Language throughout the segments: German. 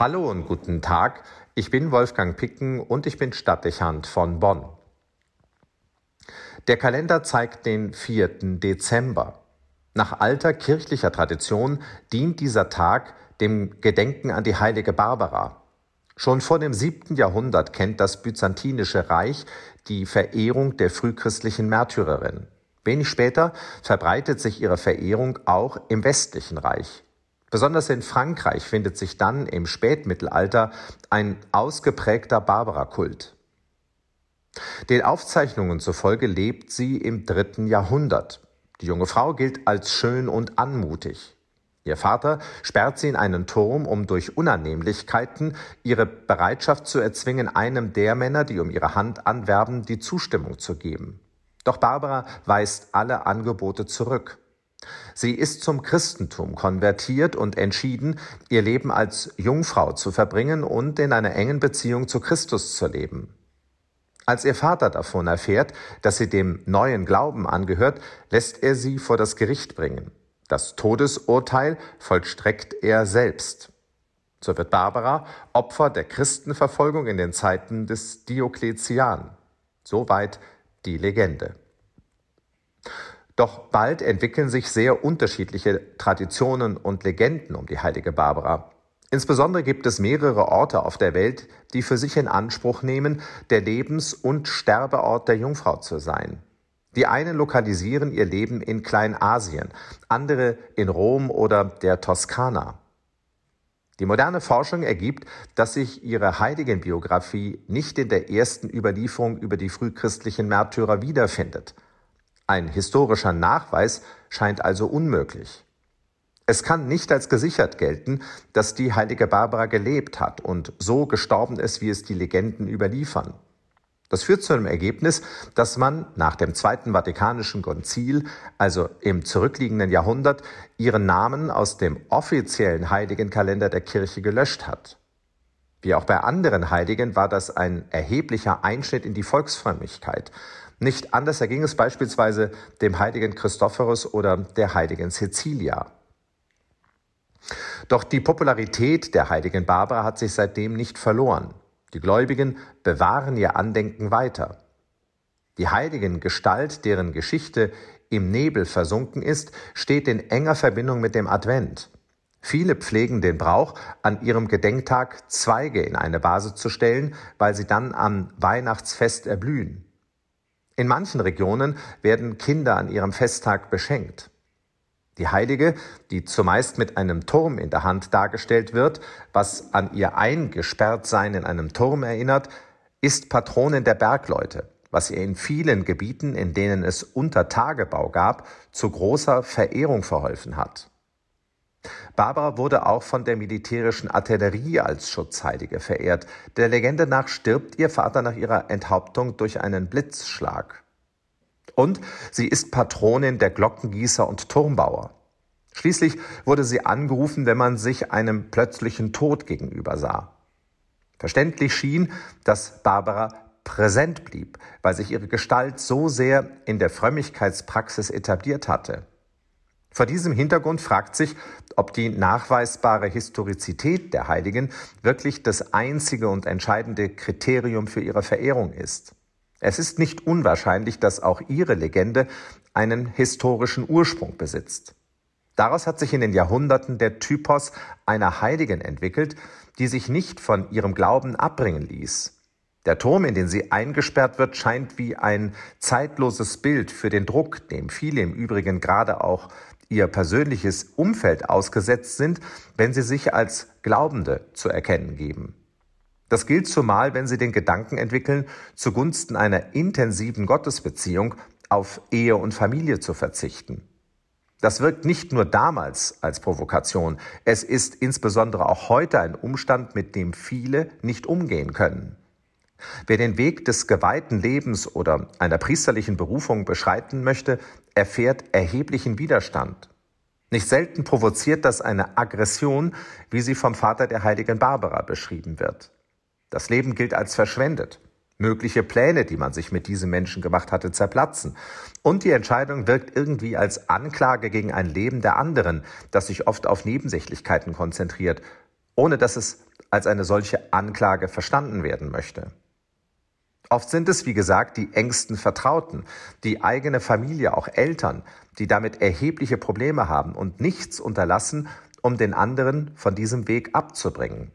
Hallo und guten Tag. Ich bin Wolfgang Picken und ich bin Stadtdechant von Bonn. Der Kalender zeigt den 4. Dezember. Nach alter kirchlicher Tradition dient dieser Tag dem Gedenken an die heilige Barbara. Schon vor dem siebten Jahrhundert kennt das Byzantinische Reich die Verehrung der frühchristlichen Märtyrerin. Wenig später verbreitet sich ihre Verehrung auch im westlichen Reich. Besonders in Frankreich findet sich dann im Spätmittelalter ein ausgeprägter Barbara-Kult. Den Aufzeichnungen zufolge lebt sie im dritten Jahrhundert. Die junge Frau gilt als schön und anmutig. Ihr Vater sperrt sie in einen Turm, um durch Unannehmlichkeiten ihre Bereitschaft zu erzwingen, einem der Männer, die um ihre Hand anwerben, die Zustimmung zu geben. Doch Barbara weist alle Angebote zurück. Sie ist zum Christentum konvertiert und entschieden, ihr Leben als Jungfrau zu verbringen und in einer engen Beziehung zu Christus zu leben. Als ihr Vater davon erfährt, dass sie dem neuen Glauben angehört, lässt er sie vor das Gericht bringen. Das Todesurteil vollstreckt er selbst. So wird Barbara Opfer der Christenverfolgung in den Zeiten des Diokletian. Soweit die Legende. Doch bald entwickeln sich sehr unterschiedliche Traditionen und Legenden um die heilige Barbara. Insbesondere gibt es mehrere Orte auf der Welt, die für sich in Anspruch nehmen, der Lebens- und Sterbeort der Jungfrau zu sein. Die einen lokalisieren ihr Leben in Kleinasien, andere in Rom oder der Toskana. Die moderne Forschung ergibt, dass sich ihre Heiligenbiografie nicht in der ersten Überlieferung über die frühchristlichen Märtyrer wiederfindet – ein historischer Nachweis scheint also unmöglich. Es kann nicht als gesichert gelten, dass die heilige Barbara gelebt hat und so gestorben ist, wie es die Legenden überliefern. Das führt zu einem Ergebnis, dass man nach dem Zweiten Vatikanischen Konzil, also im zurückliegenden Jahrhundert, ihren Namen aus dem offiziellen Heiligenkalender der Kirche gelöscht hat. Wie auch bei anderen Heiligen war das ein erheblicher Einschnitt in die Volksfrömmigkeit, nicht anders erging es beispielsweise dem heiligen Christophorus oder der heiligen Cecilia. Doch die Popularität der heiligen Barbara hat sich seitdem nicht verloren. Die Gläubigen bewahren ihr Andenken weiter. Die heiligen Gestalt, deren Geschichte im Nebel versunken ist, steht in enger Verbindung mit dem Advent. Viele pflegen den Brauch, an ihrem Gedenktag Zweige in eine Vase zu stellen, weil sie dann am Weihnachtsfest erblühen. In manchen Regionen werden Kinder an ihrem Festtag beschenkt. Die Heilige, die zumeist mit einem Turm in der Hand dargestellt wird, was an ihr Eingesperrtsein in einem Turm erinnert, ist Patronin der Bergleute, was ihr in vielen Gebieten, in denen es Untertagebau gab, zu großer Verehrung verholfen hat. Barbara wurde auch von der militärischen Artillerie als Schutzheilige verehrt. Der Legende nach stirbt ihr Vater nach ihrer Enthauptung durch einen Blitzschlag. Und sie ist Patronin der Glockengießer und Turmbauer. Schließlich wurde sie angerufen, wenn man sich einem plötzlichen Tod gegenüber sah. Verständlich schien, dass Barbara präsent blieb, weil sich ihre Gestalt so sehr in der Frömmigkeitspraxis etabliert hatte. Vor diesem Hintergrund fragt sich, ob die nachweisbare Historizität der Heiligen wirklich das einzige und entscheidende Kriterium für ihre Verehrung ist. Es ist nicht unwahrscheinlich, dass auch ihre Legende einen historischen Ursprung besitzt. Daraus hat sich in den Jahrhunderten der Typos einer Heiligen entwickelt, die sich nicht von ihrem Glauben abbringen ließ. Der Turm, in den sie eingesperrt wird, scheint wie ein zeitloses Bild für den Druck, dem viele im Übrigen gerade auch ihr persönliches Umfeld ausgesetzt sind, wenn sie sich als Glaubende zu erkennen geben. Das gilt zumal, wenn sie den Gedanken entwickeln, zugunsten einer intensiven Gottesbeziehung auf Ehe und Familie zu verzichten. Das wirkt nicht nur damals als Provokation, es ist insbesondere auch heute ein Umstand, mit dem viele nicht umgehen können. Wer den Weg des geweihten Lebens oder einer priesterlichen Berufung beschreiten möchte, erfährt erheblichen Widerstand. Nicht selten provoziert das eine Aggression, wie sie vom Vater der heiligen Barbara beschrieben wird. Das Leben gilt als verschwendet. Mögliche Pläne, die man sich mit diesem Menschen gemacht hatte, zerplatzen. Und die Entscheidung wirkt irgendwie als Anklage gegen ein Leben der anderen, das sich oft auf Nebensächlichkeiten konzentriert, ohne dass es als eine solche Anklage verstanden werden möchte. Oft sind es, wie gesagt, die engsten Vertrauten, die eigene Familie, auch Eltern, die damit erhebliche Probleme haben und nichts unterlassen, um den anderen von diesem Weg abzubringen.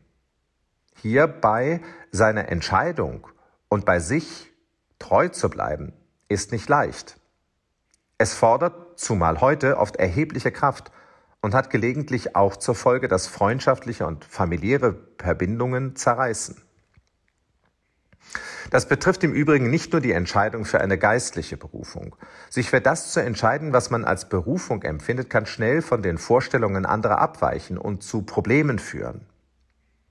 Hierbei seine Entscheidung und bei sich treu zu bleiben, ist nicht leicht. Es fordert, zumal heute, oft erhebliche Kraft und hat gelegentlich auch zur Folge, dass freundschaftliche und familiäre Verbindungen zerreißen. Das betrifft im Übrigen nicht nur die Entscheidung für eine geistliche Berufung. Sich für das zu entscheiden, was man als Berufung empfindet, kann schnell von den Vorstellungen anderer abweichen und zu Problemen führen.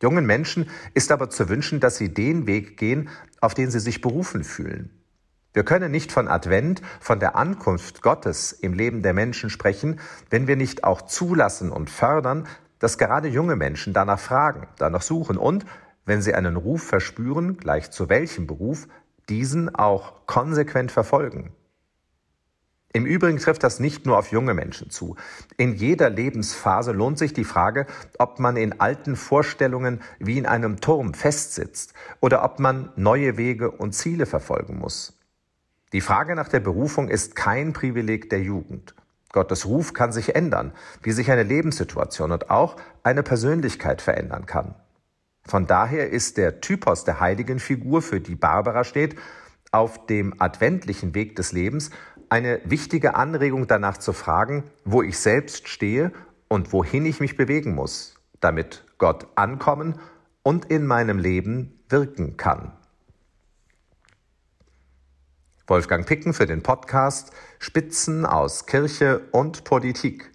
Jungen Menschen ist aber zu wünschen, dass sie den Weg gehen, auf den sie sich berufen fühlen. Wir können nicht von Advent, von der Ankunft Gottes im Leben der Menschen sprechen, wenn wir nicht auch zulassen und fördern, dass gerade junge Menschen danach fragen, danach suchen und, wenn sie einen Ruf verspüren, gleich zu welchem Beruf, diesen auch konsequent verfolgen. Im Übrigen trifft das nicht nur auf junge Menschen zu. In jeder Lebensphase lohnt sich die Frage, ob man in alten Vorstellungen wie in einem Turm festsitzt oder ob man neue Wege und Ziele verfolgen muss. Die Frage nach der Berufung ist kein Privileg der Jugend. Gottes Ruf kann sich ändern, wie sich eine Lebenssituation und auch eine Persönlichkeit verändern kann. Von daher ist der Typos der heiligen Figur, für die Barbara steht, auf dem adventlichen Weg des Lebens eine wichtige Anregung danach zu fragen, wo ich selbst stehe und wohin ich mich bewegen muss, damit Gott ankommen und in meinem Leben wirken kann. Wolfgang Picken für den Podcast Spitzen aus Kirche und Politik.